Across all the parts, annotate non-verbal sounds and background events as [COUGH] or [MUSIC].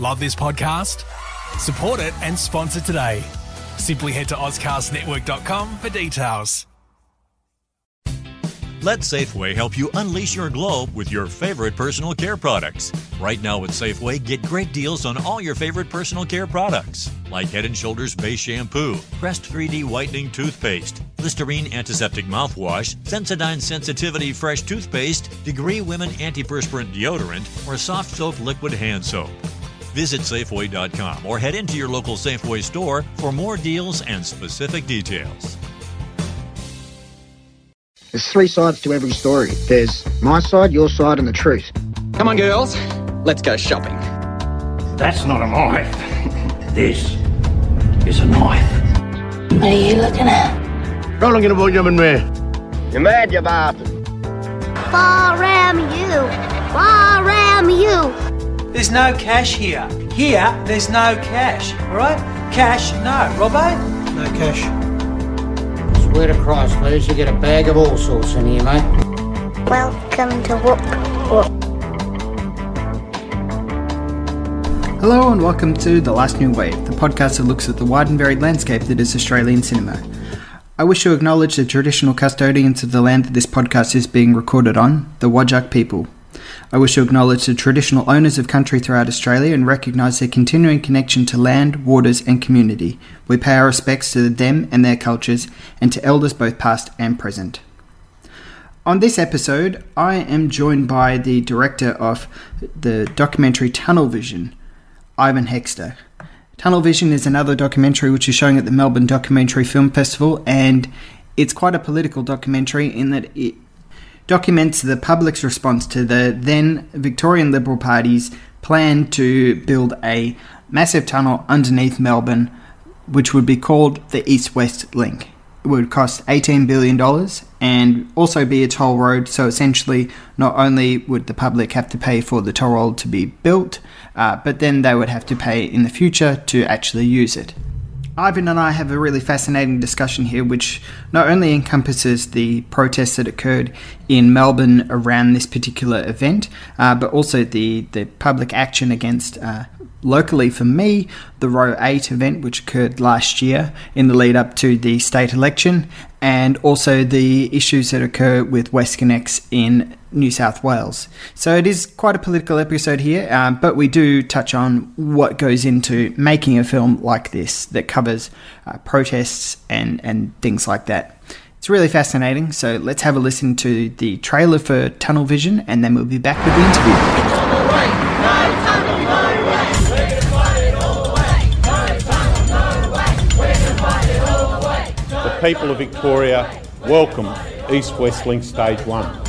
Love this podcast? Support it and sponsor today. Simply head to AuscastNetwork.com for details. Let Safeway help you unleash your glow with your favorite personal care products. Right now at Safeway, get great deals on all your favorite personal care products, like Head & Shoulders Base Shampoo, Crest 3D Whitening Toothpaste, Listerine Antiseptic Mouthwash, Sensodyne Sensitivity Fresh Toothpaste, Degree Women Antiperspirant Deodorant, or Soft Soap Liquid Hand Soap. Visit Safeway.com or head into your local Safeway store for more deals and specific details. There's three sides to every story. There's my side, your side, and the truth. Come on, girls. Let's go shopping. That's not a knife. [LAUGHS] this is a knife. What are you looking at? I'm looking at what you've been You're mad, you bastard. Far ram you. Far ram you. There's no cash here. Here, there's no cash. All right? Cash, no. Robbo? No cash. Swear to Christ, Les, you get a bag of all sorts in here, mate. Welcome to Woop Woop. Hello and welcome to The Last New Wave, the podcast that looks at the wide and varied landscape that is Australian cinema. I wish to acknowledge the traditional custodians of the land that this podcast is being recorded on, the Whadjuk people. I wish to acknowledge the traditional owners of country throughout Australia and recognise their continuing connection to land, waters, and community. We pay our respects to them and their cultures, and to elders both past and present. On this episode, I am joined by the director of the documentary Tunnel Vision, Ivan Hexter. Tunnel Vision is another documentary which is showing at the Melbourne Documentary Film Festival, and it's quite a political documentary in that it documents the public's response to the then Victorian Liberal Party's plan to build a massive tunnel underneath Melbourne, which would be called the East West Link. It would cost $18 billion and also be a toll road, so essentially, not only would the public have to pay for the toll road to be built, uh, but then they would have to pay in the future to actually use it. Ivan and I have a really fascinating discussion here, which not only encompasses the protests that occurred in Melbourne around this particular event, uh, but also the, the public action against, uh, locally for me, the Roe 8 event, which occurred last year in the lead up to the state election, and also the issues that occur with WestConnex in New South Wales. So it is quite a political episode here, um, but we do touch on what goes into making a film like this that covers uh, protests and, and things like that. It's really fascinating, so let's have a listen to the trailer for Tunnel Vision and then we'll be back with the interview. The people of Victoria welcome East West Link Stage 1.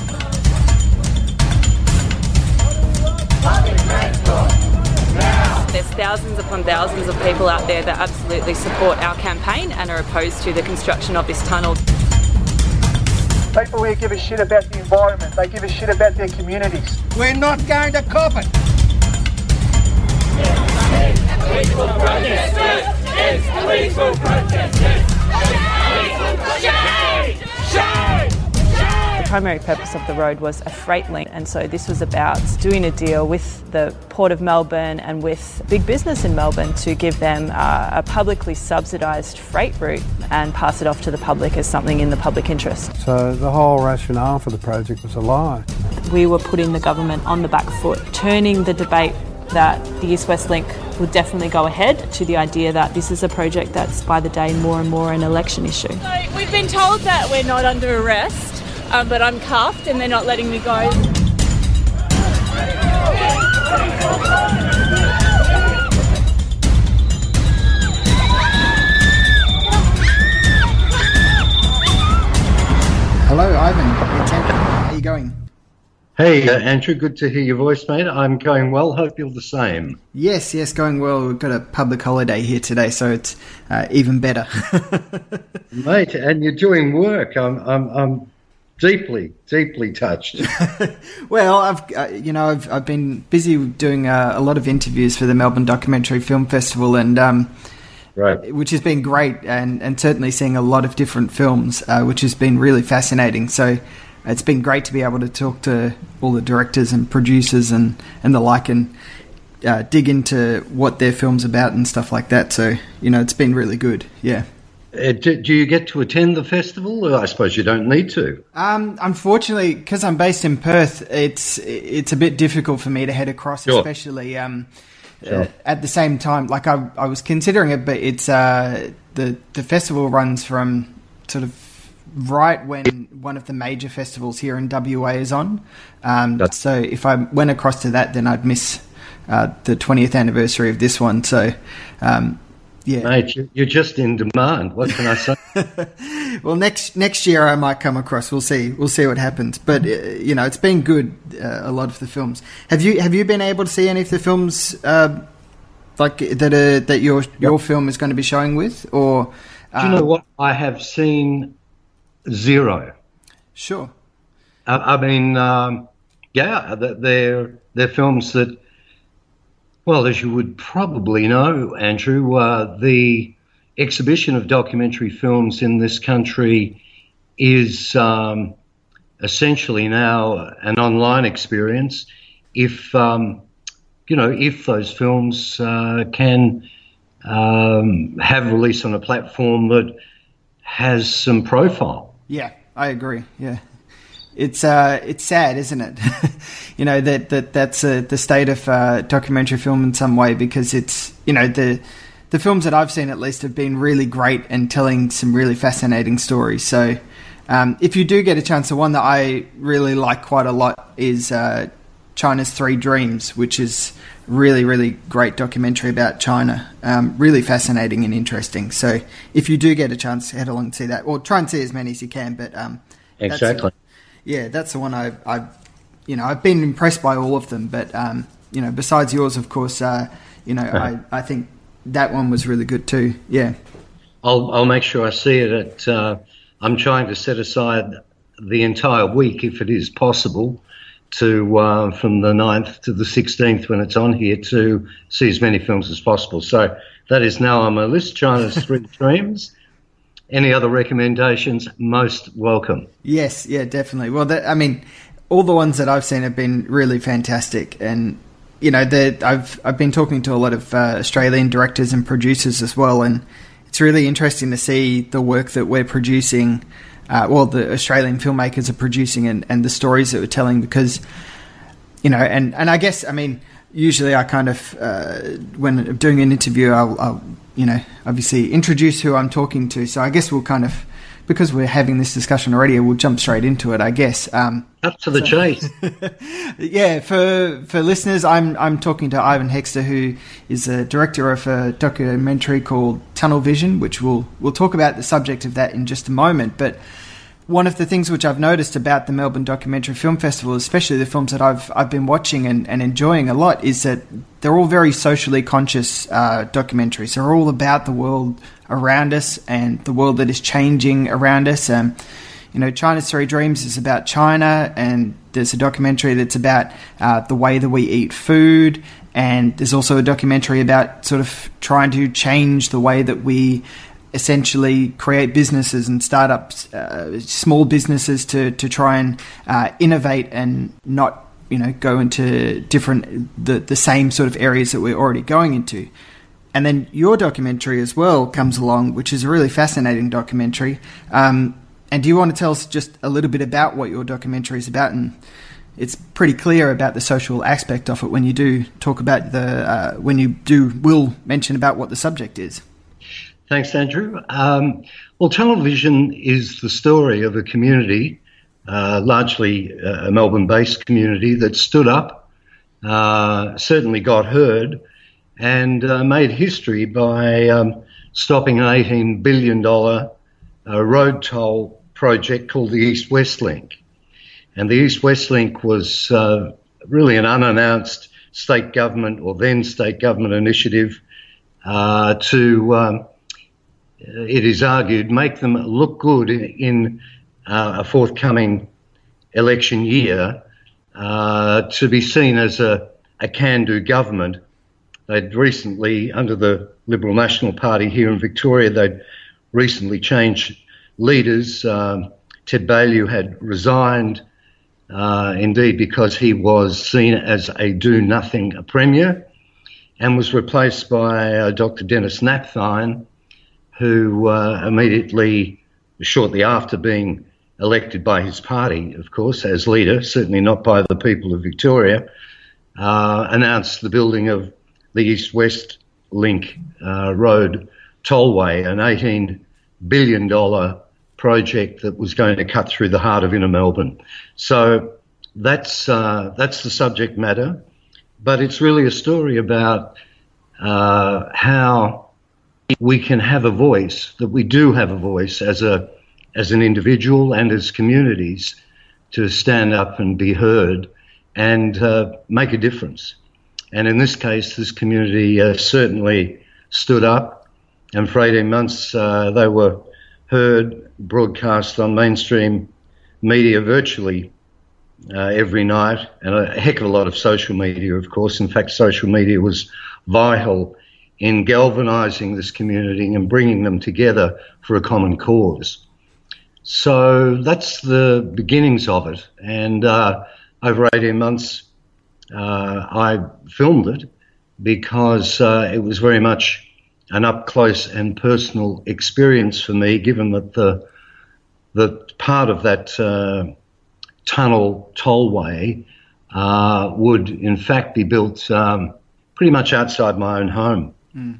There's thousands upon thousands of people out there that absolutely support our campaign and are opposed to the construction of this tunnel. People here give a shit about the environment. They give a shit about their communities. We're not going to cop it. The primary purpose of the road was a freight link, and so this was about doing a deal with the Port of Melbourne and with big business in Melbourne to give them uh, a publicly subsidised freight route and pass it off to the public as something in the public interest. So the whole rationale for the project was a lie. We were putting the government on the back foot, turning the debate that the East West Link will definitely go ahead to the idea that this is a project that's by the day more and more an election issue. So we've been told that we're not under arrest, um, but I'm cuffed and they're not letting me go. Hello, Ivan. It's Andrew. How are you going? Hey, uh, Andrew, good to hear your voice, mate. I'm going well. Hope you're the same. Yes, yes, going well. We've got a public holiday here today, so it's uh, even better. [LAUGHS] mate, and you're doing work. I'm, I'm, I'm deeply, deeply touched. [LAUGHS] well, I've, uh, you know, I've, I've been busy doing uh, a lot of interviews for the Melbourne Documentary Film Festival, and um, right, which has been great, and, and certainly seeing a lot of different films, uh, which has been really fascinating. So it's been great to be able to talk to all the directors and producers and, and the like and uh, dig into what their film's about and stuff like that. So you know, it's been really good. Yeah. Uh, do, do, you get to attend the festival? I suppose you don't need to. Um, unfortunately, because I'm based in Perth, it's it's a bit difficult for me to head across, sure. especially um, sure. uh, at the same time. Like I, I was considering it, but it's uh, the the festival runs from sort of right when one of the major festivals here in WA is on. Um, so if I went across to that, then I'd miss uh, the 20th anniversary of this one. So um, yeah, mate, you're just in demand. What can I say? [LAUGHS] well, next next year I might come across. We'll see. We'll see what happens. But uh, you know, it's been good. Uh, a lot of the films. Have you have you been able to see any of the films uh, like that? Uh, that your your yep. film is going to be showing with, or do you know um, what? I have seen zero. Sure. I, I mean, um, yeah, they're they're films that well, as you would probably know, Andrew, uh, the exhibition of documentary films in this country is um, essentially now an online experience. If um, you know, if those films uh, can um, have release on a platform that has some profile. Yeah, I agree. Yeah, it's uh, it's sad, isn't it? [LAUGHS] you know that that that's uh, the state of uh, documentary film in some way because it's you know the the films that I've seen at least have been really great and telling some really fascinating stories. So um, if you do get a chance, the one that I really like quite a lot is uh, China's Three Dreams, which is really really great documentary about China. Um, really fascinating and interesting. So if you do get a chance, head along and see that, or try and see as many as you can. But um, exactly yeah, that's the one I, I, you know, I've been impressed by all of them. But um, you know, besides yours, of course, uh, you know, I, [LAUGHS] I think that one was really good too. Yeah. I'll I'll make sure I see it. At uh, I'm trying to set aside the entire week, if it is possible, to uh, from the 9th to the 16th when it's on here to see as many films as possible. So that is now on my list. China's Three [LAUGHS] Dreams any other recommendations, most welcome. Yes, yeah, definitely. Well, that, I mean, all the ones that I've seen have been really fantastic, and you know, I've I've been talking to a lot of uh, Australian directors and producers as well, and it's really interesting to see the work that we're producing. Uh, well, the Australian filmmakers are producing, and, and the stories that we're telling, because you know, and and I guess I mean usually I kind of uh, when doing an interview, I'll, I'll, you know obviously introduce who I'm talking to. So I guess we'll kind of because we're having this discussion already, we'll jump straight into it. I guess. Um, Up to the so, chase. [LAUGHS] yeah, for for listeners, I'm I'm talking to Ivan Hexter, who is a director of a documentary called Tunnel Vision, which we'll we'll talk about the subject of that in just a moment, but one of the things which I've noticed about the Melbourne Documentary Film Festival, especially the films that I've I've been watching and, and enjoying a lot, is that they're all very socially conscious uh, documentaries. They're all about the world around us and the world that is changing around us. Um, you know, China's Three Dreams is about China, and there's a documentary that's about uh, the way that we eat food, and there's also a documentary about sort of trying to change the way that we essentially create businesses and startups, uh, small businesses to, to try and uh, innovate and not you know go into different the, the same sort of areas that we're already going into. And then your documentary as well comes along, which is a really fascinating documentary. Um, and do you want to tell us just a little bit about what your documentary is about? And it's pretty clear about the social aspect of it when you do talk about the uh, when you do will mention about what the subject is. Thanks, Andrew. Um, well, Tunnel Vision is the story of a community, uh, largely a Melbourne based community, that stood up, uh, certainly got heard, and uh, made history by um, stopping an $18 billion uh, road toll project called the East West Link. And the East West Link was uh, really an unannounced state government or then state government initiative uh, to um, it is argued, make them look good in uh, a forthcoming election year uh, to be seen as a, a can do government. They'd recently, under the Liberal National Party here in Victoria, they'd recently changed leaders. Um, Ted Baillieu had resigned, uh, indeed, because he was seen as a do nothing premier. and was replaced by uh, Dr. Denis Napthine, who uh, immediately, shortly after being elected by his party, of course, as leader, certainly not by the people of Victoria, uh, announced the building of the East West Link uh, Road Tollway, an $18 billion project that was going to cut through the heart of inner Melbourne. So that's, uh, that's the subject matter, but it's really a story about uh, how we can have a voice, that we do have a voice as a as an individual and as communities to stand up and be heard and uh, make a difference. And in this case, this community uh, certainly stood up, and for 18 months uh, they were heard, broadcast on mainstream media virtually uh, every night, and a heck of a lot of social media, of course. In fact, social media was vital in galvanizing this community and bringing them together for a common cause. So that's the beginnings of it. And uh, over 18 months, uh, I filmed it because uh, it was very much an up close and personal experience for me, given that the the part of that uh, tunnel tollway uh, would in fact be built um, pretty much outside my own home. Mm.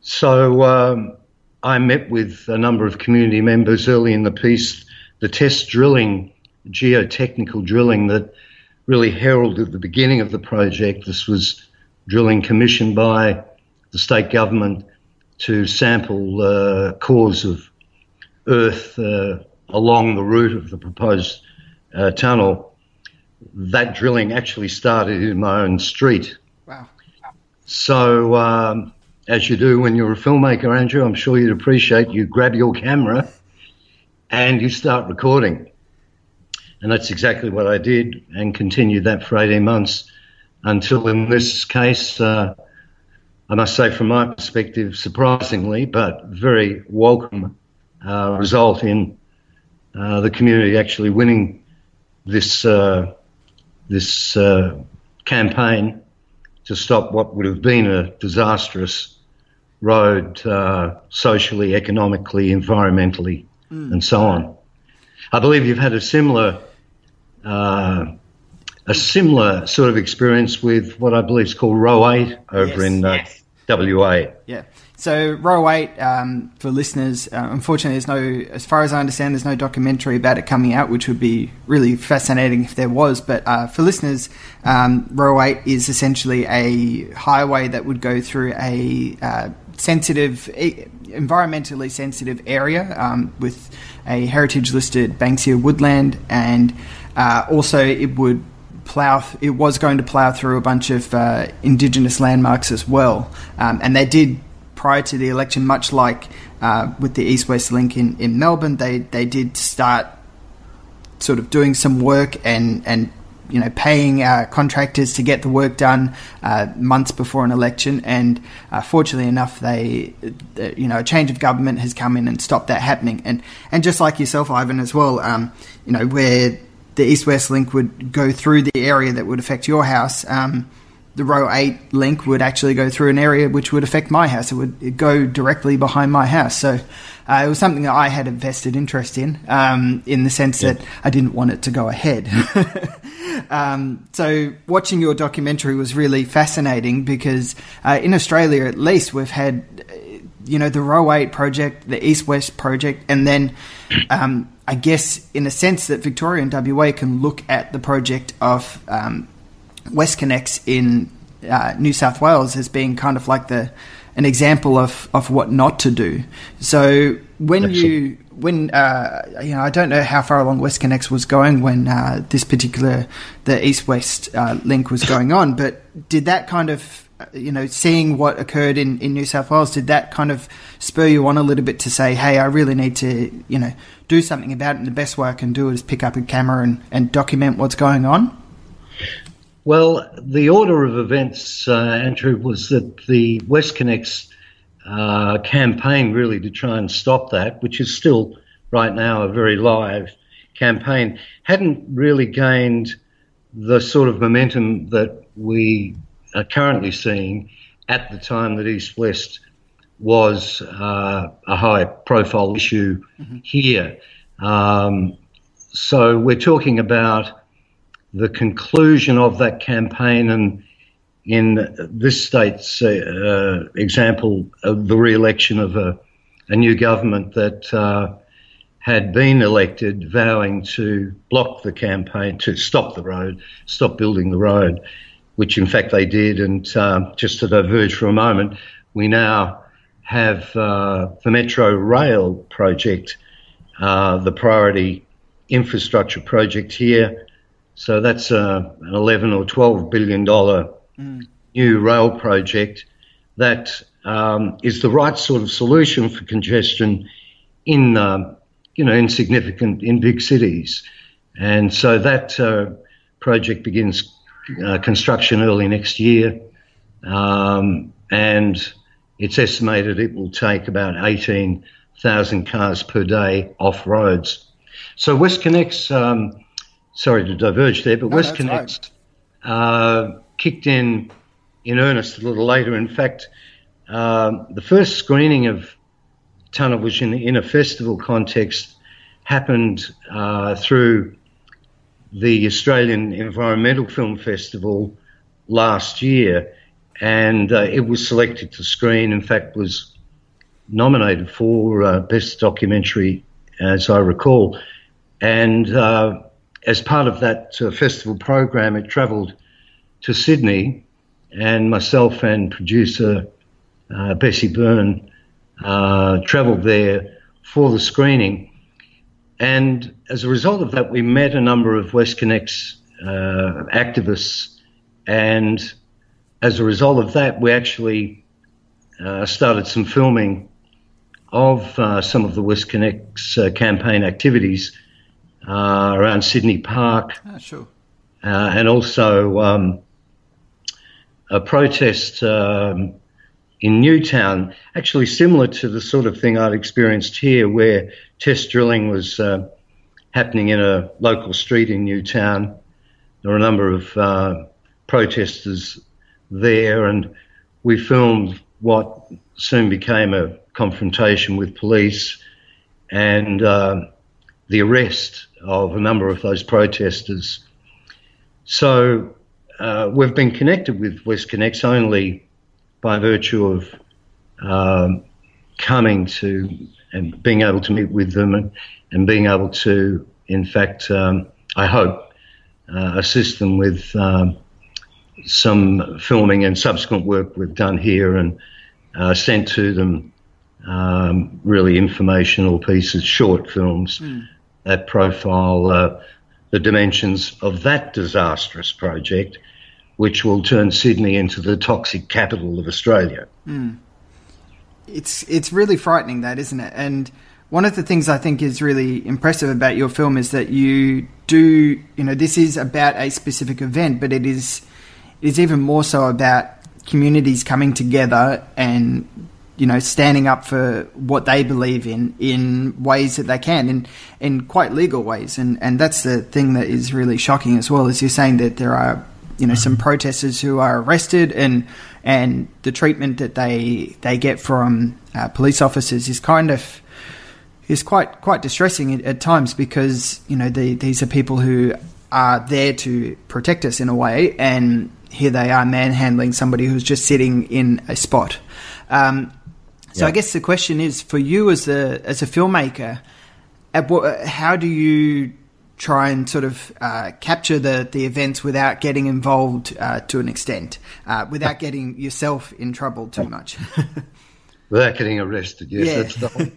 So um, I met with a number of community members early in the piece. The test drilling, geotechnical drilling that really heralded the beginning of the project. This was drilling commissioned by the state government to sample uh, cores of earth uh, along the route of the proposed uh, tunnel. That drilling actually started in my own street. So um, as you do when you're a filmmaker, Andrew. I'm sure you'd appreciate you grab your camera and you start recording. And that's exactly what I did and continued that for 18 months until, in this case, uh, I must say, from my perspective, surprisingly, but very welcome uh, result in uh, the community actually winning this uh, this uh, campaign to stop what would have been a disastrous road uh, socially, economically, environmentally, mm. and so on. I believe you've had a similar uh, a similar sort of experience with what I believe is called Roe 8 over yes, in uh, yes. WA. Yeah. So Roe 8, um, for listeners, uh, unfortunately, there's no, as far as I understand, there's no documentary about it coming out, which would be really fascinating if there was. But uh, for listeners, um, Roe 8 is essentially a highway that would go through a uh, sensitive, environmentally sensitive area um, with a heritage listed Banksia woodland, and uh, also it would plough. It was going to plough through a bunch of uh, indigenous landmarks as well, um, and they did prior to the election, much like uh, with the East West Link in, in Melbourne, they they did start sort of doing some work and and you know paying uh, contractors to get the work done uh, months before an election, and uh, fortunately enough, they you know a change of government has come in and stopped that happening. And and just like yourself, Ivan, as well, um, you know where the East West link would go through the area that would affect your house. Um, the Roe 8 link would actually go through an area which would affect my house. It would go directly behind my house. So uh, it was something that I had a vested interest in, um, in the sense that I didn't want it to go ahead. [LAUGHS] um, so watching your documentary was really fascinating because uh, in Australia, at least, we've had, you know, the Roe 8 project, the East West project, and then um, I guess in a sense that Victoria and WA can look at the project of um, WestConnex in uh, New South Wales as being kind of like the an example of, of what not to do. So when you when uh, you know I don't know how far along WestConnex was going when uh, this particular the East West uh, link was going on, but did that kind of uh, you know seeing what occurred in, in New South Wales did that kind of spur you on a little bit to say, hey, I really need to you know do something about it, and the best way I can do it is pick up a camera and, and document what's going on. Well, the order of events, uh, Andrew, was that the WestConnex uh, campaign really to try and stop that, which is still right now a very live campaign, hadn't really gained the sort of momentum that we are currently seeing at the time that East West was uh, a high profile issue mm-hmm. here. Um, so we're talking about the conclusion of that campaign and in this state's uh, example of the re-election of a, a new government that uh, had been elected vowing to block the campaign, to stop the road, stop building the road, which in fact they did. And uh, just to diverge for a moment, we now have uh, the Metro Rail project, uh, the priority infrastructure project here. So that's uh, an 11 or 12 billion dollar mm. new rail project that um, is the right sort of solution for congestion in uh, you know, insignificant in big cities. And so that uh, project begins uh, construction early next year. Um, and it's estimated it will take about 18,000 cars per day off roads. So WestConnex, um, sorry to diverge there, but no, WestConnex uh, kicked in in earnest a little later. In fact, um, the first screening of tunnel vision in a festival context happened uh, through the Australian Environmental Film Festival last year, and uh, it was selected to screen. In fact, was nominated for uh, best documentary, as I recall. And uh, as part of that uh, festival program, it travelled to Sydney, and myself and producer uh, Bessie Byrne uh, travelled there for the screening. And as a result of that, we met a number of WestConnex uh, activists. And as a result of that, we actually uh, started some filming of some of the WestConnex campaign activities uh, around Sydney Park. Oh, sure. and also um, a protest um, in Newtown, actually similar to the sort of thing I'd experienced here, where test drilling was uh, happening in a local street in Newtown. There were a number of uh, protesters there, and we filmed what soon became a confrontation with police and uh, the arrest of a number of those protesters. So uh, we've been connected with WestConnex only by virtue of um, coming to and being able to meet with them and, and being able to, in fact, um, I hope, uh, assist them with um, some filming and subsequent work we've done here and uh, sent to them um, really informational pieces, short films mm. That profile uh, the dimensions of that disastrous project which will turn Sydney into the toxic capital of Australia. Mm. It's it's really frightening, that isn't it? And one of the things I think is really impressive about your film is that you do, you know, this is about a specific event, but it is it is even more so about communities coming together and you know standing up for what they believe in in ways that they can in in quite legal ways and and that's the thing that is really shocking as well Is you're saying that there are you know some protesters who are arrested and and the treatment that they they get from uh, police officers is kind of is quite quite distressing at, at times because you know the, these are people who are there to protect us in a way and here they are manhandling somebody who's just sitting in a spot. Um, so yeah. I guess the question is for you as a as a filmmaker, what, how do you try and sort of uh, capture the, the events without getting involved uh, to an extent, uh, without [LAUGHS] getting yourself in trouble too much. [LAUGHS] without getting arrested, yes, yeah. that's the,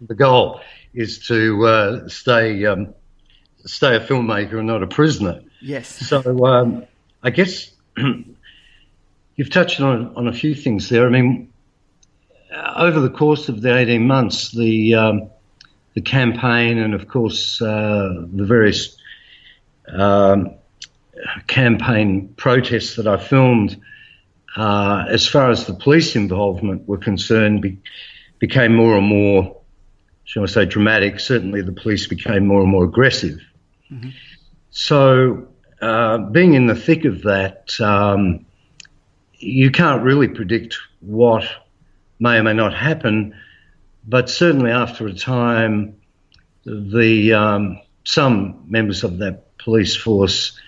the goal is to uh, stay um, stay a filmmaker and not a prisoner. Yes. So um, I guess [CLEARS THROAT] you've touched on on a few things there. I mean, over the course of the eighteen months, the um, the campaign and, of course, uh, the various um, campaign protests that I filmed, uh, as far as the police involvement were concerned, be- became more and more, shall I say, dramatic. Certainly, the police became more and more aggressive. Mm-hmm. So, uh, being in the thick of that, um, you can't really predict what may or may not happen, but certainly after a time, the um, some members of that police force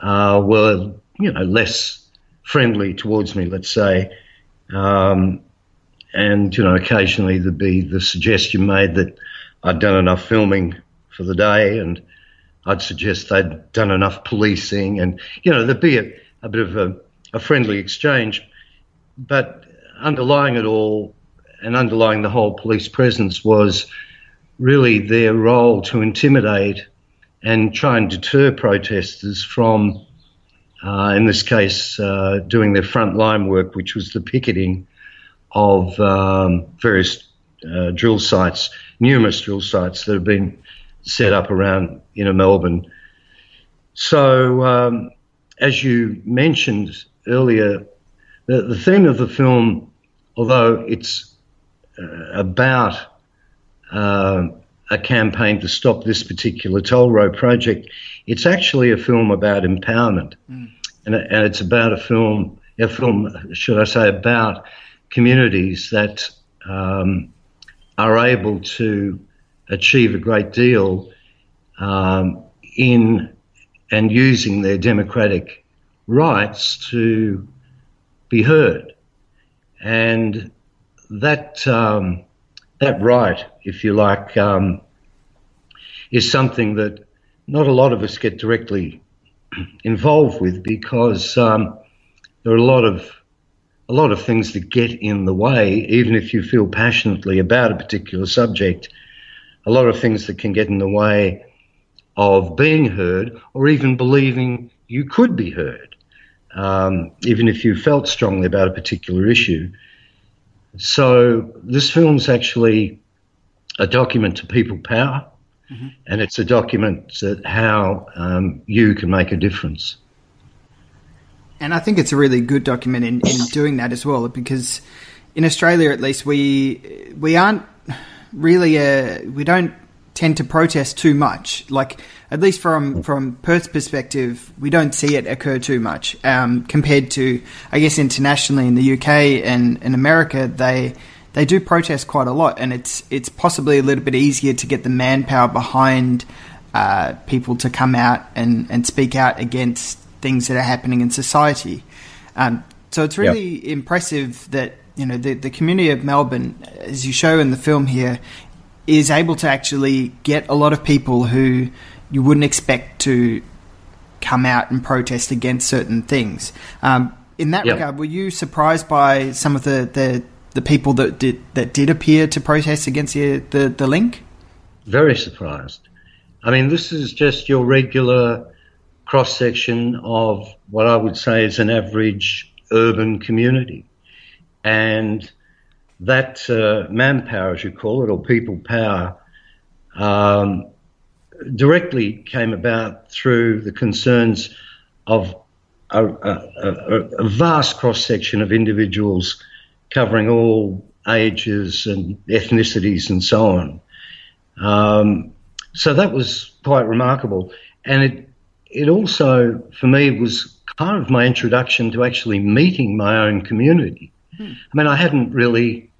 uh, were, you know, less friendly towards me, let's say. Um, and, you know, occasionally there'd be the suggestion made that I'd done enough filming for the day and I'd suggest they'd done enough policing and, you know, there'd be a, a bit of a, a friendly exchange. But underlying it all and underlying the whole police presence was really their role to intimidate and try and deter protesters from, uh, in this case, uh, doing their frontline work, which was the picketing of um, various uh, drill sites, numerous drill sites that have been set up around inner Melbourne. So, um, as you mentioned earlier, the, the theme of the film, although it's uh, about uh, a campaign to stop this particular toll road project, it's actually a film about empowerment, mm. and, and it's about a film, a film, should I say, about communities that um, are able to achieve a great deal um, in and using their democratic rights to be heard. And that um, that right, if you like, um, is something that not a lot of us get directly [CLEARS THROAT] involved with because um, there are a lot of a lot of things that get in the way, even if you feel passionately about a particular subject, a lot of things that can get in the way of being heard or even believing you could be heard, um, even if you felt strongly about a particular issue. So this film's actually a document to people power, mm-hmm. and it's a document that how um, you can make a difference. And I think it's a really good document in, in doing that as well, because in Australia, at least, we we aren't really a, we don't tend to protest too much. Like at least from from Perth's perspective, we don't see it occur too much um, compared to I guess internationally in the UK and in America they they do protest quite a lot, and it's it's possibly a little bit easier to get the manpower behind uh, people to come out and, and speak out against things that are happening in society. Um, so it's really yep. impressive that you know the, the community of Melbourne, as you show in the film here, is able to actually get a lot of people who you wouldn't expect to come out and protest against certain things. Um, in that yep. regard, were you surprised by some of the, the, the people that did that did appear to protest against the, the, the link? Very surprised. I mean, this is just your regular cross section of what I would say is an average urban community, and that uh, manpower, as you call it, or people power, um, directly came about through the concerns of a, a, a vast cross section of individuals covering all ages and ethnicities and so on. Um, so that was quite remarkable. And it, it also, for me, was kind of my introduction to actually meeting my own community. Hmm. I mean, I hadn't really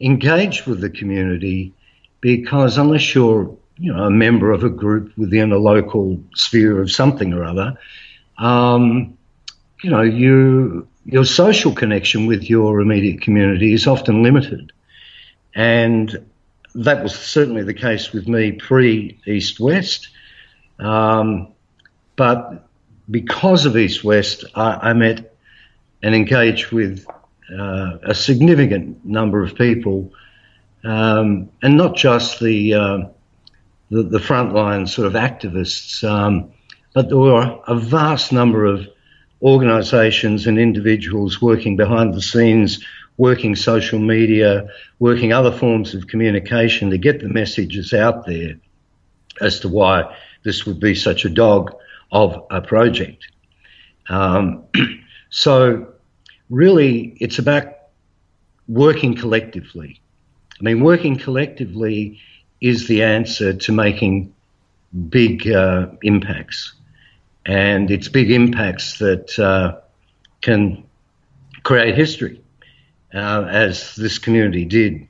engaged with the community because unless you're you know a member of a group within a local sphere of something or other, um, you know you your social connection with your immediate community is often limited, and that was certainly the case with me pre East West. Um, but because of East West, I, I met and engaged with uh, a significant number of people, um, and not just the, uh, the, the frontline sort of activists, um, but there were a vast number of organisations and individuals working behind the scenes, working social media, working other forms of communication to get the messages out there as to why this would be such a dog of a project. Um, [CLEARS THROAT] so really it's about working collectively. I mean, working collectively is the answer to making big uh, impacts. And it's big impacts that uh, can create history, uh, as this community did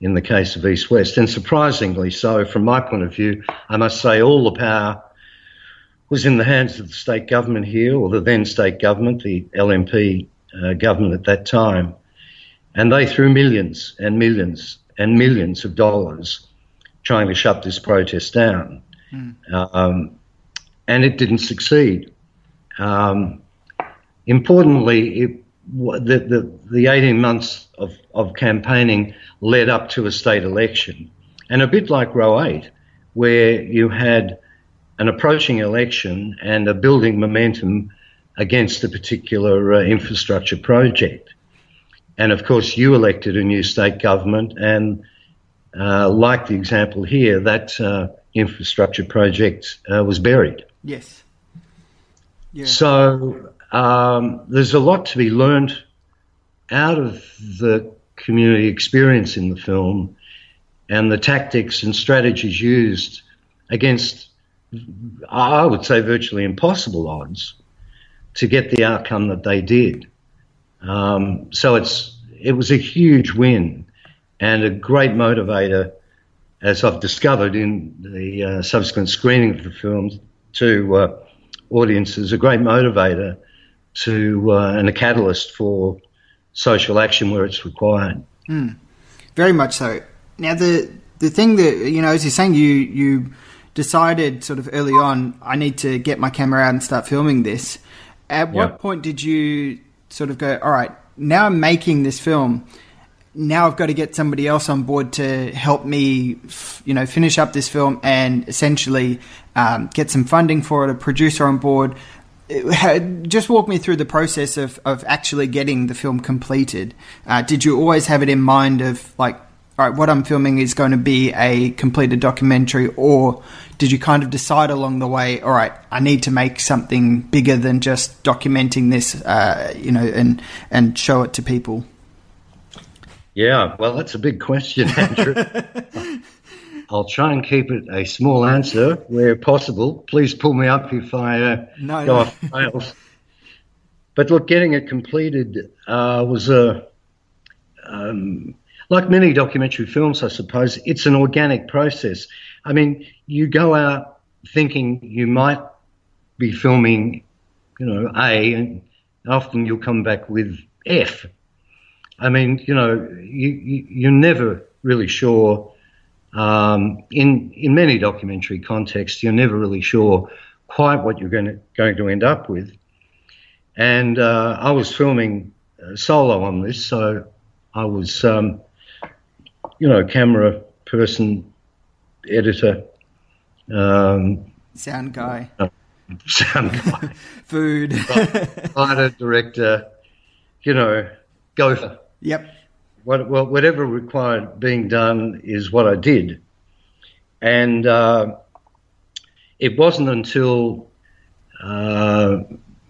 in the case of East West. And surprisingly so, from my point of view, I must say all the power was in the hands of the state government here, or the then state government, the LNP uh, government at that time. And they threw millions and millions and millions of dollars trying to shut this protest down. Mm. Um, and it didn't succeed. Um, importantly, it, the, the, the 18 months of, of campaigning led up to a state election. And a bit like Roe 8, where you had an approaching election and a building momentum against a particular uh, infrastructure project. And of course, you elected a new state government, and uh, like the example here, that uh, infrastructure project uh, was buried. Yes. Yeah. So um, there's a lot to be learned out of the community experience in the film and the tactics and strategies used against, I would say, virtually impossible odds to get the outcome that they did. Um, so it's it was a huge win and a great motivator, as I've discovered in the uh, subsequent screening of the film to uh, audiences, a great motivator to uh, and a catalyst for social action where it's required. Mm, very much so. Now the the thing that you know, as you're saying, you you decided sort of early on, I need to get my camera out and start filming this. At what yep. point did you sort of go, all right, now I'm making this film. Now I've got to get somebody else on board to help me, you know, finish up this film and essentially um, get some funding for it, a producer on board, just walk me through the process of, of actually getting the film completed. Uh, did you always have it in mind of like, all right, what I'm filming is going to be a completed documentary, or did you kind of decide along the way, all right, I need to make something bigger than just documenting this, uh, you know, and and show it to people? Yeah, well, that's a big question, [LAUGHS] Andrew. I'll try and keep it a small answer where possible. Please pull me up if I uh, no, go no. off rails. But look, getting it completed uh, was a um, like many documentary films, I suppose. It's an organic process. I mean, you go out thinking you might be filming, you know, A, and often you'll come back with F. I mean, you know, you, you you're never really sure um, in in many documentary contexts, you're never really sure quite what you're going to going to end up with. And uh, I was filming uh, solo on this, so I was, um, you know, camera person, editor, um, sound guy, uh, [LAUGHS] sound guy, [LAUGHS] food, [LAUGHS] writer, director, you know, gopher. Yep what, well, whatever required being done is what I did. And uh, it wasn't until uh,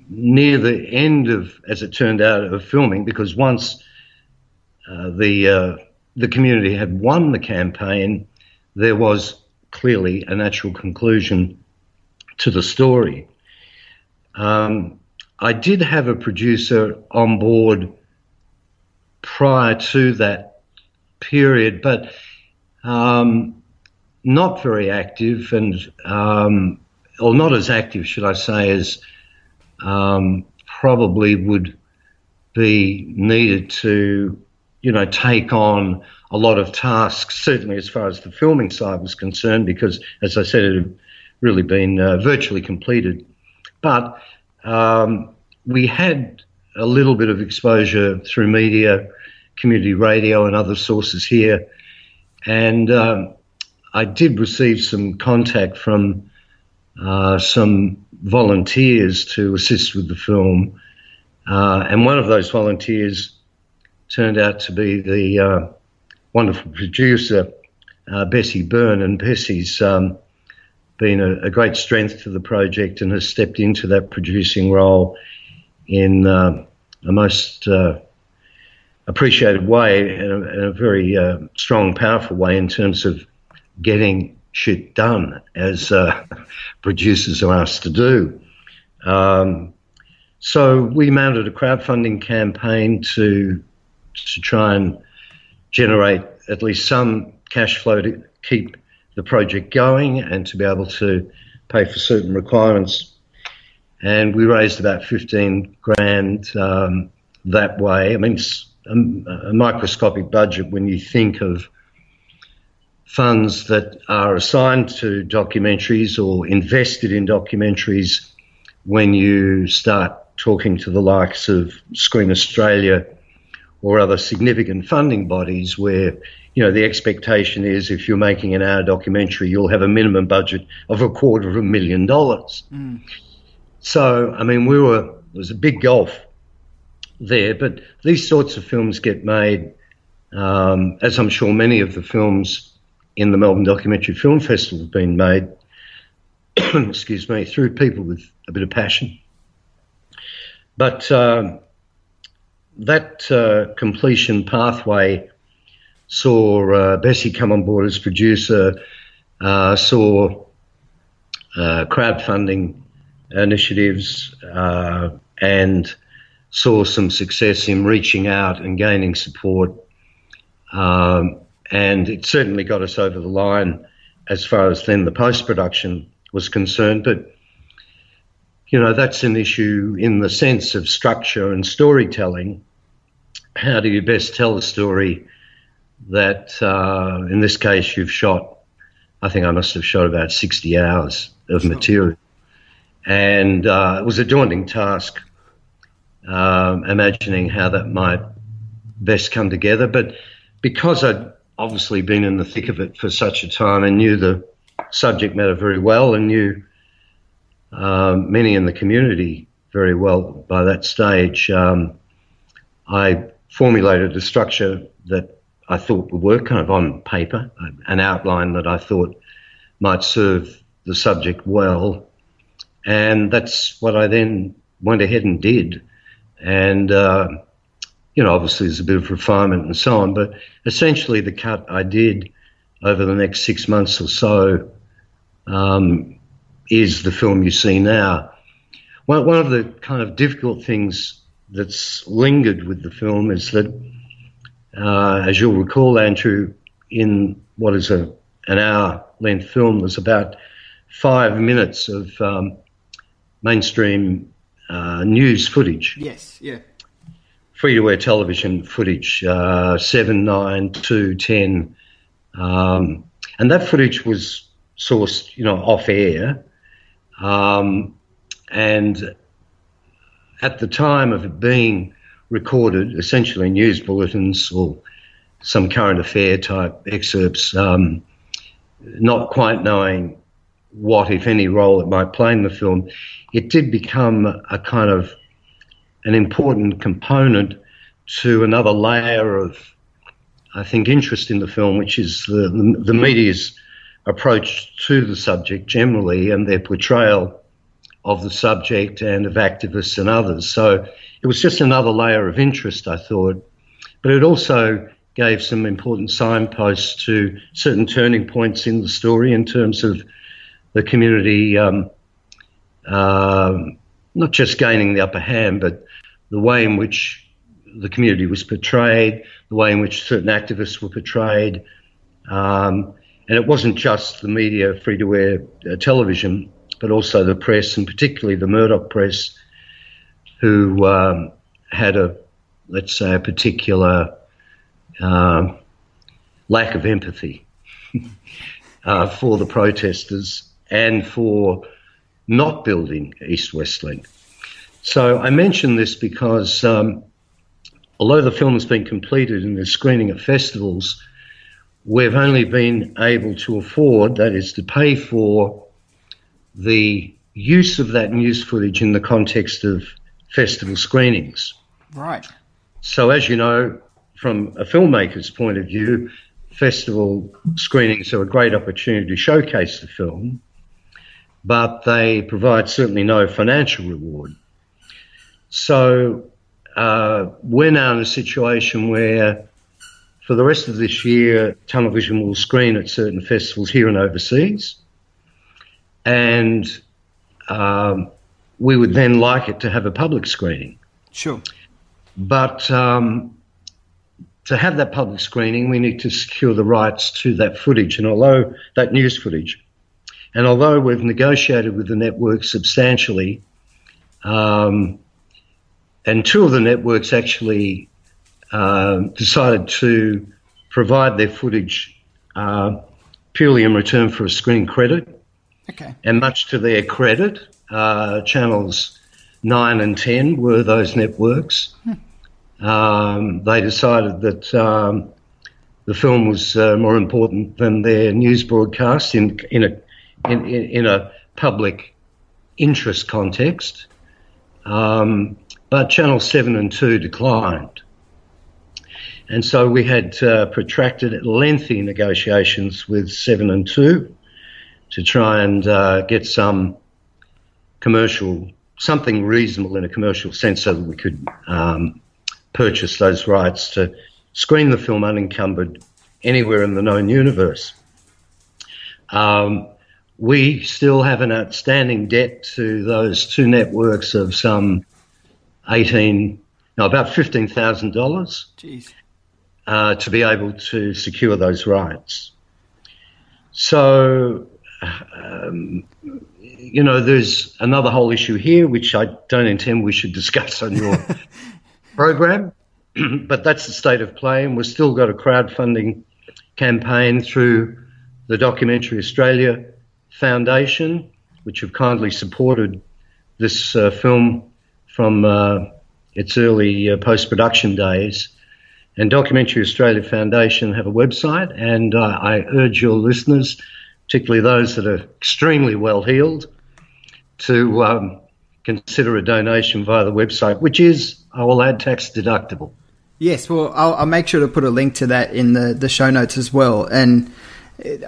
near the end of, as it turned out, of filming, because once uh, the uh, the community had won the campaign, there was clearly a natural conclusion to the story. Um, I did have a producer on board prior to that period, but um, not very active and, um, or not as active, should I say, as um, probably would be needed to, you know, take on a lot of tasks, certainly as far as the filming side was concerned, because, as I said, it had really been uh, virtually completed. But um, we had a little bit of exposure through media, community radio, and other sources here. And um, I did receive some contact from uh, some volunteers to assist with the film. Uh, and one of those volunteers turned out to be the uh, wonderful producer, uh, Bessie Byrne. And Bessie's um, been a, a, great strength to the project and has stepped into that producing role in uh, a most uh, appreciated way, in a, in a very uh, strong, powerful way in terms of getting shit done as uh, [LAUGHS] producers are asked to do. Um, so we mounted a crowdfunding campaign to to try and generate at least some cash flow to keep the project going and to be able to pay for certain requirements. And we raised about 15 grand um, that way. I mean, it's a, a microscopic budget when you think of funds that are assigned to documentaries or invested in documentaries when you start talking to the likes of Screen Australia or other significant funding bodies where you know the expectation is if you're making an hour documentary you'll have a minimum budget of a quarter of a million dollars Mm. so i mean we were there was a big gulf there but these sorts of films get made um, as i'm sure many of the films in the melbourne documentary film festival have been made [COUGHS] excuse me through people with a bit of passion but um, that uh, completion pathway saw uh, Bessie come on board as producer, uh, saw uh, crowdfunding initiatives, uh, and saw some success in reaching out and gaining support. Um, and it certainly got us over the line as far as then the post production was concerned. But you know, that's an issue in the sense of structure and storytelling. How do you best tell the story that, uh, in this case, you've shot? I think I must have shot about 60 hours of material. And uh, it was a daunting task, um, imagining how that might best come together. But because I'd obviously been in the thick of it for such a time and knew the subject matter very well and knew um, many in the community very well by that stage. Um, I formulated a structure that I thought would work kind of on paper, an outline that I thought might serve the subject well. And that's what I then went ahead and did. And, uh, you know, obviously there's a bit of refinement and so on, but essentially the cut I did over the next six months or so um, is the film you see now. One, one of the kind of difficult things that's lingered with the film is that, uh, as you'll recall, Andrew, in what is a an hour length film, there's about five minutes of um, mainstream uh, news footage, Yes, yeah. free to air television footage, uh, 7, 9, 2, 10. Um, and that footage was sourced, you know, off air. Um, and at the time of it being recorded, essentially news bulletins or some current affair type excerpts, um, not quite knowing what, if any, role it might play in the film, it did become a kind of an important component to another layer of, I think, interest in the film, which is the, the, the media's approach to the subject generally and their portrayal of the subject and of activists and others. So it was just another layer of interest, I thought. But it also gave some important signposts to certain turning points in the story in terms of the community um, uh, not just gaining the upper hand, but the way in which the community was portrayed, the way in which certain activists were portrayed. Um, and it wasn't just the media, free to air uh, television, but also the press, and particularly the Murdoch press, who um, had a, let's say, a particular um lack of empathy [LAUGHS] uh, for the protesters and for not building East West Link. So I mention this because um, although the film has been completed and is screening at festivals, we've only been able to afford, that is, to pay for the use of that news footage in the context of festival screenings. Right. So, as you know, from a filmmaker's point of view, festival screenings are a great opportunity to showcase the film, but they provide certainly no financial reward. So, uh, we're now in a situation where, for the rest of this year, Tunnel Vision will screen at certain festivals here and overseas. And um, we would then like it to have a public screening. Sure. But um, to have that public screening, we need to secure the rights to that footage. And although that news footage, and although we've negotiated with the network substantially, um, and two of the networks actually uh, decided to provide their footage uh, purely in return for a screen credit. Okay. And much to their credit, uh, channels 9 and 10 were those networks. Hmm. Um, they decided that um, the film was uh, more important than their news broadcast in, in, a, in, in a public interest context. Um, but Channel 7 and 2 declined. And so we had uh, protracted, lengthy negotiations with 7 and 2 to try and uh, get some commercial, something reasonable in a commercial sense so that we could um, purchase those rights to screen the film unencumbered anywhere in the known universe. Um, we still have an outstanding debt to those two networks of some 18, no, about $15,000 uh, to be able to secure those rights. So, um, you know, there's another whole issue here, which I don't intend we should discuss on your [LAUGHS] program, [CLEARS THROAT] but that's the state of play, and we've still got a crowdfunding campaign through the Documentary Australia Foundation, which have kindly supported this uh, film from uh, its early uh, post production days. And Documentary Australia Foundation have a website, and uh, I urge your listeners, particularly those that are extremely well heeled, to um, consider a donation via the website, which is, I will add, tax deductible. Yes, well, I'll, I'll, make sure to put a link to that in the, the show notes as well. And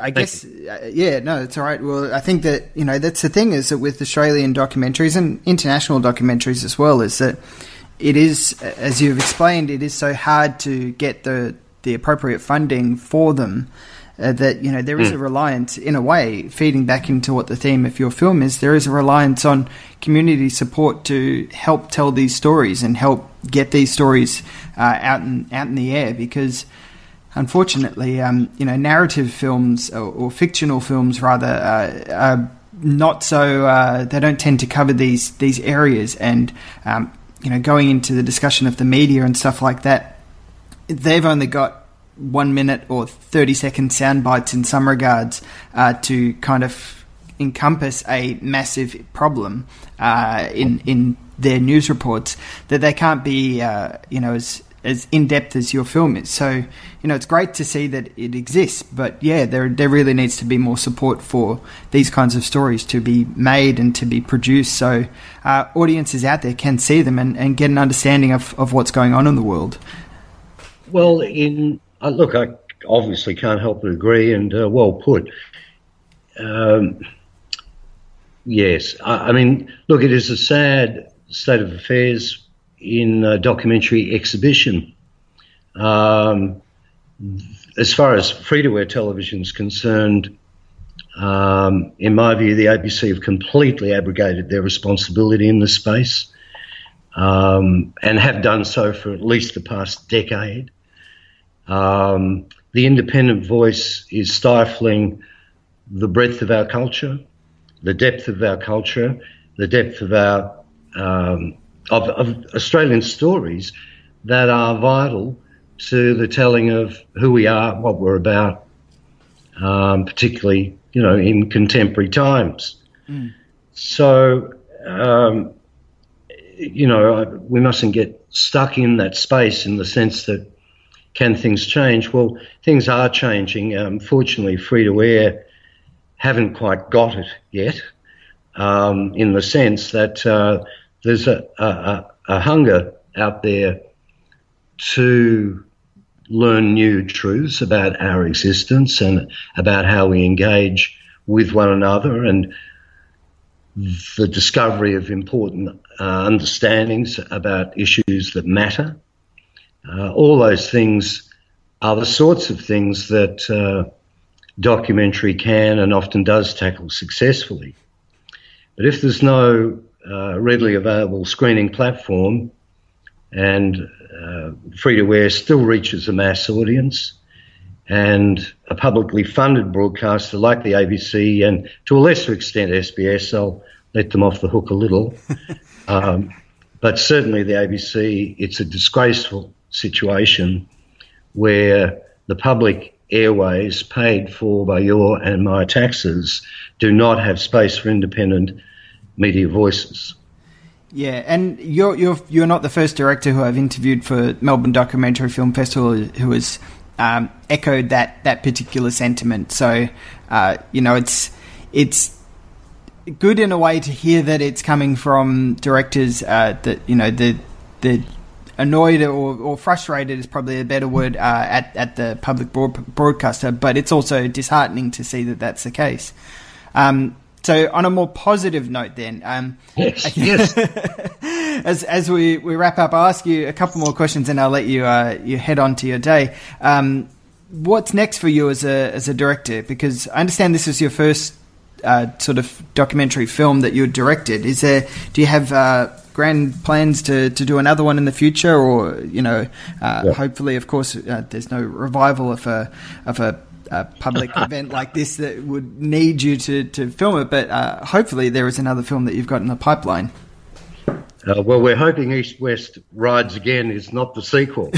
I guess, uh, yeah, no, it's all right. Well, I think that, you know, that's the thing is that with Australian documentaries and international documentaries as well, is that it is, as you've explained, it is so hard to get the, the appropriate funding for them. Uh, that you know there is mm. a reliance in a way feeding back into what the theme of your film is there is a reliance on community support to help tell these stories and help get these stories uh, out in out in the air because unfortunately, um, you know, narrative films or, or fictional films rather uh, are not so. Uh, they don't tend to cover these these areas, and um, you know, going into the discussion of the media and stuff like that, they've only got one minute or thirty second sound bites in some regards uh, to kind of encompass a massive problem uh, in in their news reports that they can't be, uh, you know, as as in depth as your film is. So, you know, it's great to see that it exists, but yeah, there there really needs to be more support for these kinds of stories to be made and to be produced, so uh, audiences out there can see them and, and get an understanding of, of what's going on in the world. Well, in uh, look, I obviously can't help but agree, and uh, well put. Um, yes, I, I mean, look, it is a sad state of affairs in a documentary exhibition. Um, as far as free to air television is concerned, um, in my view, the ABC have completely abrogated their responsibility in this space um, and have done so for at least the past decade. Um, the independent voice is stifling the breadth of our culture, the depth of our culture, the depth of our um, of, of Australian stories that are vital to the telling of who we are, what we're about, um, particularly you know in contemporary times. Mm. So um, you know we mustn't get stuck in that space in the sense that can things change? Well, things are changing. Um, fortunately, free to air haven't quite got it yet, um, in the sense that uh, there's a, a, a hunger out there to learn new truths about our existence and about how we engage with one another and the discovery of important uh, understandings about issues that matter. Uh, all those things are the sorts of things that uh, documentary can and often does tackle successfully. But if there's no uh, readily available screening platform, and uh, free to air still reaches a mass audience. And a publicly funded broadcaster like the ABC and to a lesser extent SBS, I'll let them off the hook a little. [LAUGHS] um, but certainly the ABC, it's a disgraceful situation where the public airways paid for by your and my taxes do not have space for independent media voices. Yeah, and you're you're you're not the first director who I've interviewed for Melbourne Documentary Film Festival who has um, echoed that that particular sentiment. So, uh, you know, it's it's good in a way to hear that it's coming from directors uh, that you know the the annoyed or, or frustrated is probably a better word uh, at at the public broad- broadcaster, but it's also disheartening to see that that's the case. Um, so, on a more positive note, then, um, yes, [LAUGHS] yes. as as we, we wrap up, I'll ask you a couple more questions, and I'll let you uh, you head on to your day. Um, what's next for you as a as a director? Because I understand this is your first uh, sort of documentary film that you directed. Is there? Do you have uh, grand plans to, to do another one in the future, or you know, uh, yeah. hopefully, of course, uh, there's no revival of a of a a public [LAUGHS] event like this that would need you to, to film it, but uh, hopefully there is another film that you've got in the pipeline. Uh, well, we're hoping East West Rides Again is not the sequel.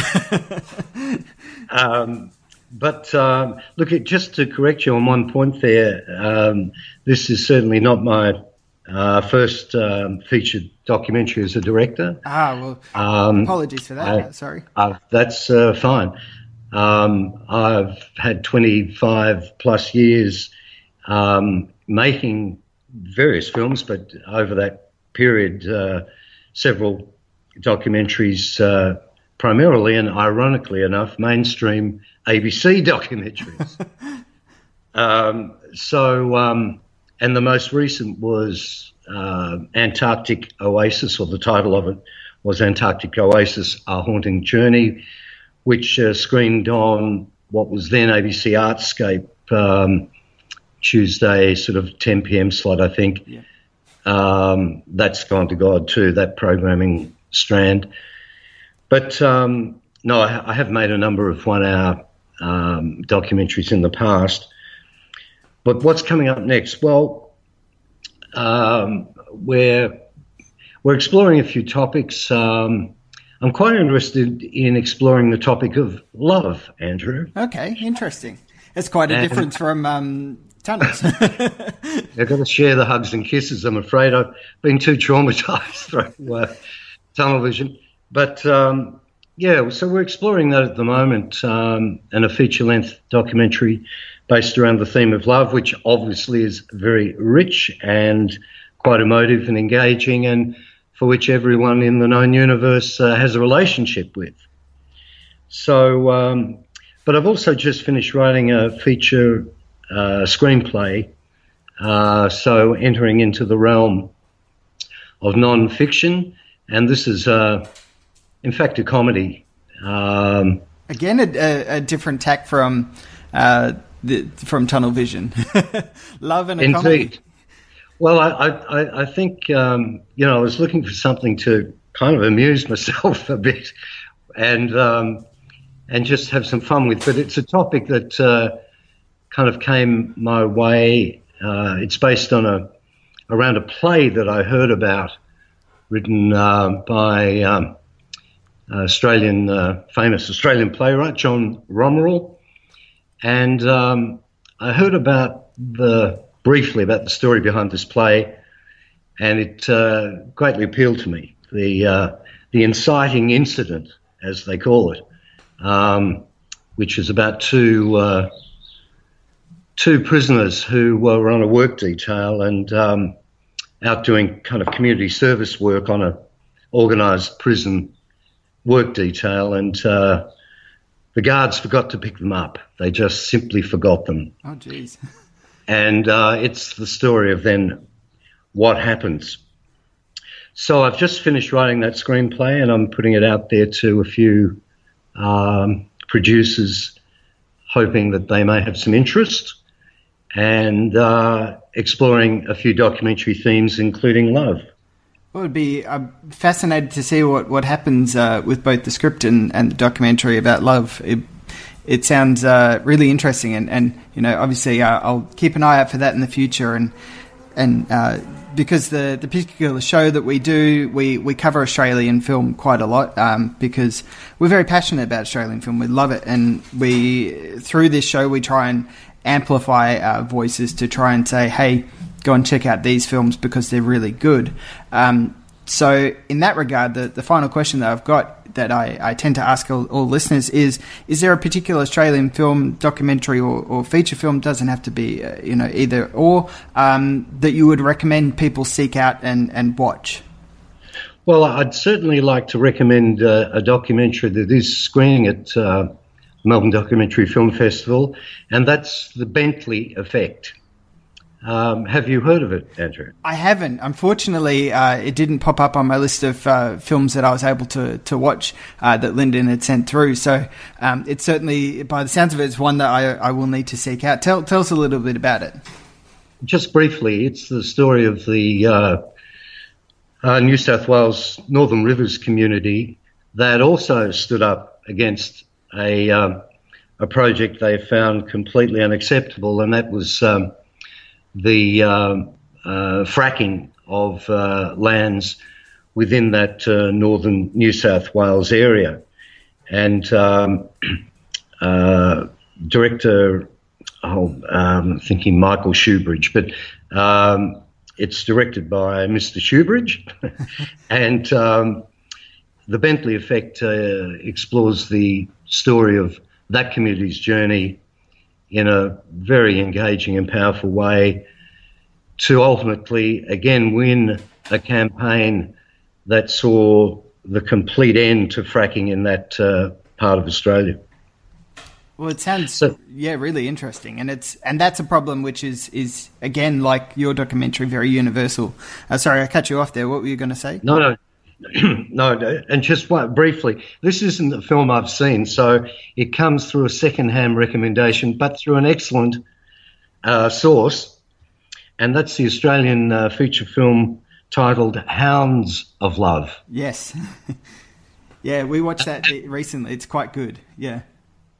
[LAUGHS] um, but um, look, just to correct you on one point there, um, this is certainly not my uh, first um, featured documentary as a director. Ah, well, um, apologies for that. I, Sorry. Uh, that's uh, fine. Um, I've had 25 plus years um, making various films, but over that period, uh, several documentaries, uh, primarily and ironically enough, mainstream ABC documentaries. [LAUGHS] um, so, um, and the most recent was uh, Antarctic Oasis, or the title of it was Antarctic Oasis: A Haunting Journey which uh, screened on what was then ABC Artscape um, Tuesday, sort of 10 p.m. slot, I think. Yeah. Um, that's gone to God too, that programming strand. But um, no, I, I, have made a number of one hour um, documentaries in the past. But what's coming up next? Well, um, we're, we're exploring a few topics. Um, I'm quite interested in exploring the topic of love, Andrew. Okay, interesting. It's quite a and difference from um, tunnels. [LAUGHS] I've got to share the hugs and kisses. I'm afraid I've been too traumatized [LAUGHS] through uh, tunnel vision. But um, yeah, so we're exploring that at the moment, um, and a feature length documentary based around the theme of love, which obviously is very rich and quite emotive and engaging. And for which everyone in the known universe uh, has a relationship with. So, um, but I've also just finished writing a feature uh, screenplay, uh, so entering into the realm of non-fiction, and this is, uh, in fact, a comedy. Um, Again, a, a, a, different tack from uh, the, from Tunnel Vision. [LAUGHS] Love and a Indeed. comedy. Well, I, I, I think, um, you know, I was looking for something to kind of amuse [LAUGHS] myself a bit and, um, and just have some fun with. But it's a topic that uh, kind of came my way. Uh, it's based on a, around a play that I heard about written uh, by um, Australian, uh, famous Australian playwright John Romeril. And um, I heard about the briefly about the story behind this play, and it uh, greatly appealed to me. The uh, the inciting incident, as they call it, um, which is about two uh, two prisoners who were on a work detail and um, out doing kind of community service work on a organised prison work detail, and uh, the guards forgot to pick them up. They just simply forgot them. Oh, jeez. [LAUGHS] and uh, it's the story of then what happens. So I've just finished writing that screenplay, and I'm putting it out there to a few um, producers, hoping that they may have some interest, and uh, exploring a few documentary themes, including love. Well, it'd be uh, fascinated to see what what happens uh, with both the script and, and the documentary about love. It, it sounds uh, really interesting, and, and you know, obviously, uh, I'll keep an eye out for that in the future, and and uh, because the the particular show that we do, we, we cover Australian film quite a lot um, because we're very passionate about Australian film. We love it, and we through this show we try and amplify our voices to try and say, hey, go and check out these films because they're really good. Um, so in that regard, the, the final question that I've got that I, I tend to ask all, all, listeners is: Is there a particular Australian film, documentary, or, or feature film? Doesn't have to be, uh, you know, either or um, that you would recommend people seek out and, and watch. Well, I'd certainly like to recommend uh, a documentary that is screening at uh, Melbourne Documentary Film Festival, and that's The Bentley Effect. Um, have you heard of it, Andrew? I haven't. Unfortunately, uh, it didn't pop up on my list of uh, films that I was able to to watch uh, that Lyndon had sent through. So um, it's certainly, by the sounds of it, it's one that I, I will need to seek out. Tell tell us a little bit about it. Just briefly, it's the story of the uh, uh, New South Wales Northern Rivers community that also stood up against a um, a project they found completely unacceptable, and that was. Um, the um, uh, fracking of uh, lands within that uh, northern New South Wales area. And um, [CLEARS THROAT] uh, director, oh, um, I'm thinking Michael Shoebridge, but it's directed by Mr. Shoebridge. [LAUGHS] and um, the Bentley Effect uh, explores the story of that community's journey in a very engaging and powerful way to ultimately again win a campaign that saw the complete end to fracking in that uh, part of Australia. Well, it sounds so, yeah really interesting, and it's and that's a problem which is is again like your documentary, very universal. Uh, sorry, I cut you off there. What were you going to say? No, no. [CLEARS THROAT] no, and just one, briefly, this isn't the film I've seen, so it comes through a second-hand recommendation, but through an excellent uh, source, and that's the Australian uh, feature film titled Hounds of Love. Yes. [LAUGHS] yeah, we watched that recently. It's quite good. Yeah.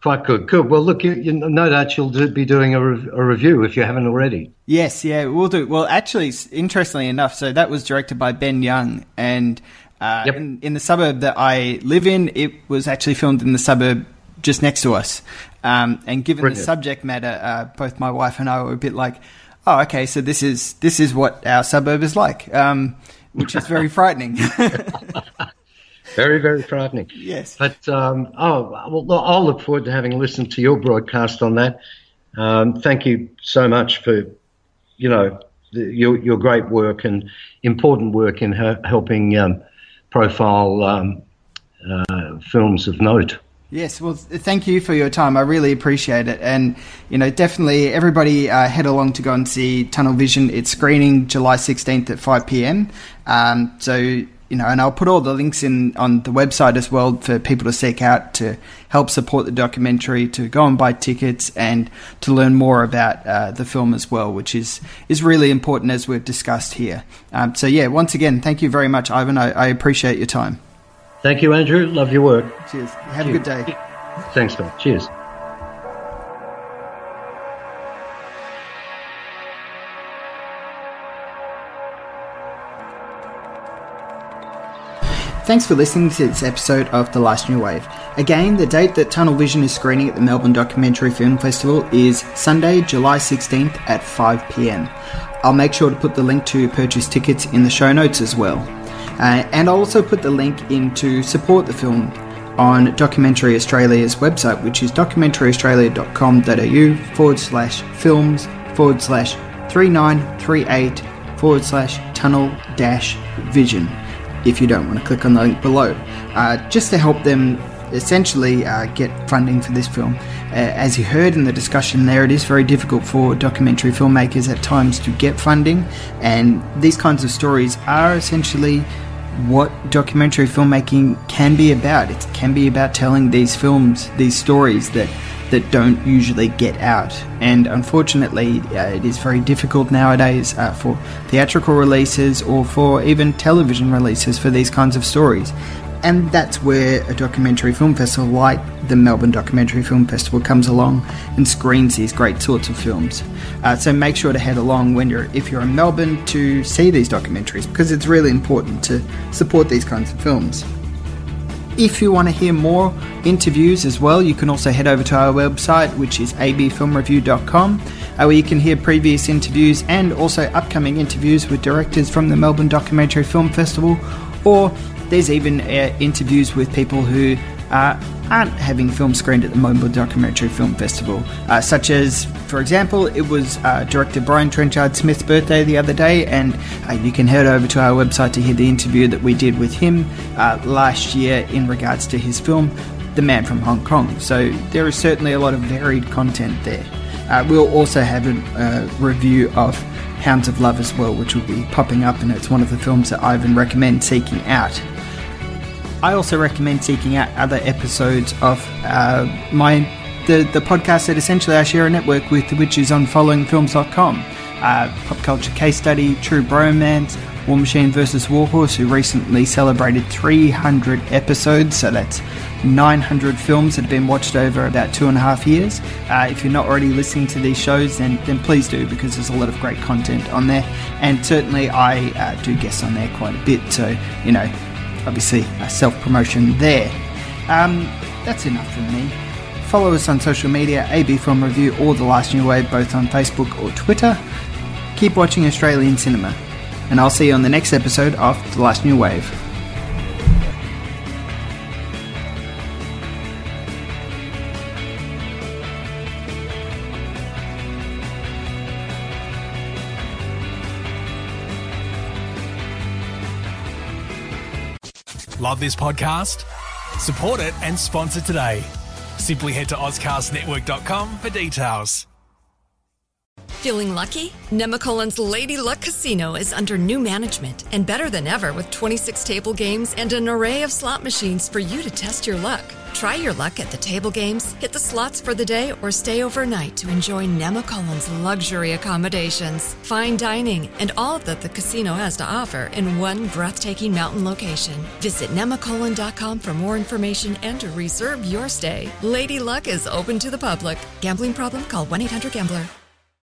Quite good. Good. Well, look, you, you, no doubt you'll do, be doing a, re- a, review if you haven't already. Yes, yeah, we'll do. Well, actually, interestingly enough, so that was directed by Ben Young, and uh, yep. in, in, the suburb that I live in, it was actually filmed in the suburb just next to us. Um, and given Brilliant. the subject matter, uh, both my wife and I were a bit like, "Oh, okay, so this is this is what our suburb is like," um, which is very [LAUGHS] frightening. [LAUGHS] very, very frightening. Yes. But um, oh, well, I'll look forward to having listened to your broadcast on that. Um, thank you so much for, you know, the, your your great work and important work in helping um, profile um, uh, films of note. Yes, well, thank you for your time. I really appreciate it, and you know, definitely everybody uh, head along to go and see Tunnel Vision. It's screening July sixteenth at five pm. Um, so you know, and I'll put all the links in on the website as well for people to seek out to help support the documentary, to go and buy tickets, and to learn more about uh, the film as well, which is is really important as we've discussed here. Um, so yeah, once again, thank you very much, Ivan. I, I appreciate your time. Thank you, Andrew. Love your work. Cheers. Have Cheers. a good day. Thanks, man. Cheers. Thanks for listening to this episode of The Last New Wave. Again, the date that Tunnel Vision is screening at the Melbourne Documentary Film Festival is Sunday, July 16th at 5pm. I'll make sure to put the link to purchase tickets in the show notes as well. Uh, and I'll also put the link in to support the film on Documentary Australia's website, which is documentaryaustralia.com.au forward slash films forward slash 3938 forward slash tunnel dash vision if you don't want to click on the link below, uh, just to help them essentially uh, get funding for this film. Uh, as you heard in the discussion there, it is very difficult for documentary filmmakers at times to get funding, and these kinds of stories are essentially what documentary filmmaking can be about. It can be about telling these films, these stories that that don't usually get out. And unfortunately, uh, it is very difficult nowadays uh, for theatrical releases or for even television releases for these kinds of stories. And that's where a documentary film festival like the Melbourne Documentary Film Festival comes along and screens these great sorts of films. Uh, so make sure to head along when you're, if you're in Melbourne, to see these documentaries because it's really important to support these kinds of films. If you want to hear more interviews as well, you can also head over to our website, which is abfilmreview.com, uh, where you can hear previous interviews and also upcoming interviews with directors from the Melbourne Documentary Film Festival. Or there's even uh, interviews with people who uh, aren't having film screened at the Melbourne Documentary Film Festival, uh, such as, for example, it was uh, director Brian Trenchard Smith's birthday the other day, and uh, you can head over to our website to hear the interview that we did with him uh, last year in regards to his film, The Man from Hong Kong. So there is certainly a lot of varied content there. Uh, we'll also have a review of Hounds of Love as well, which will be popping up, and it's one of the films that Ivan recommend seeking out. I also recommend seeking out other episodes of uh, my the, the podcast that essentially I share a network with, which is on followingfilms.com. Uh, pop culture case study, True Bromance, War Machine versus Warhorse, who recently celebrated 300 episodes, so that's 900 films that have been watched over about two and a half years. Uh, if you're not already listening to these shows, then, then please do because there's a lot of great content on there. And certainly I uh, do guest on there quite a bit, so you know, obviously a self promotion there. Um, that's enough from me. Follow us on social media, AB Film Review or The Last New Wave, both on Facebook or Twitter. Keep watching Australian cinema, and I'll see you on the next episode of The Last New Wave. Love this podcast? Support it and sponsor today. Simply head to AuscastNetwork.com for details. Feeling lucky? Nemacolin's Lady Luck Casino is under new management and better than ever with 26 table games and an array of slot machines for you to test your luck. Try your luck at the table games, hit the slots for the day, or stay overnight to enjoy Nemacolin's luxury accommodations, fine dining, and all that the casino has to offer in one breathtaking mountain location. Visit nemacolin.com for more information and to reserve your stay. Lady Luck is open to the public. Gambling problem? Call 1 800 Gambler.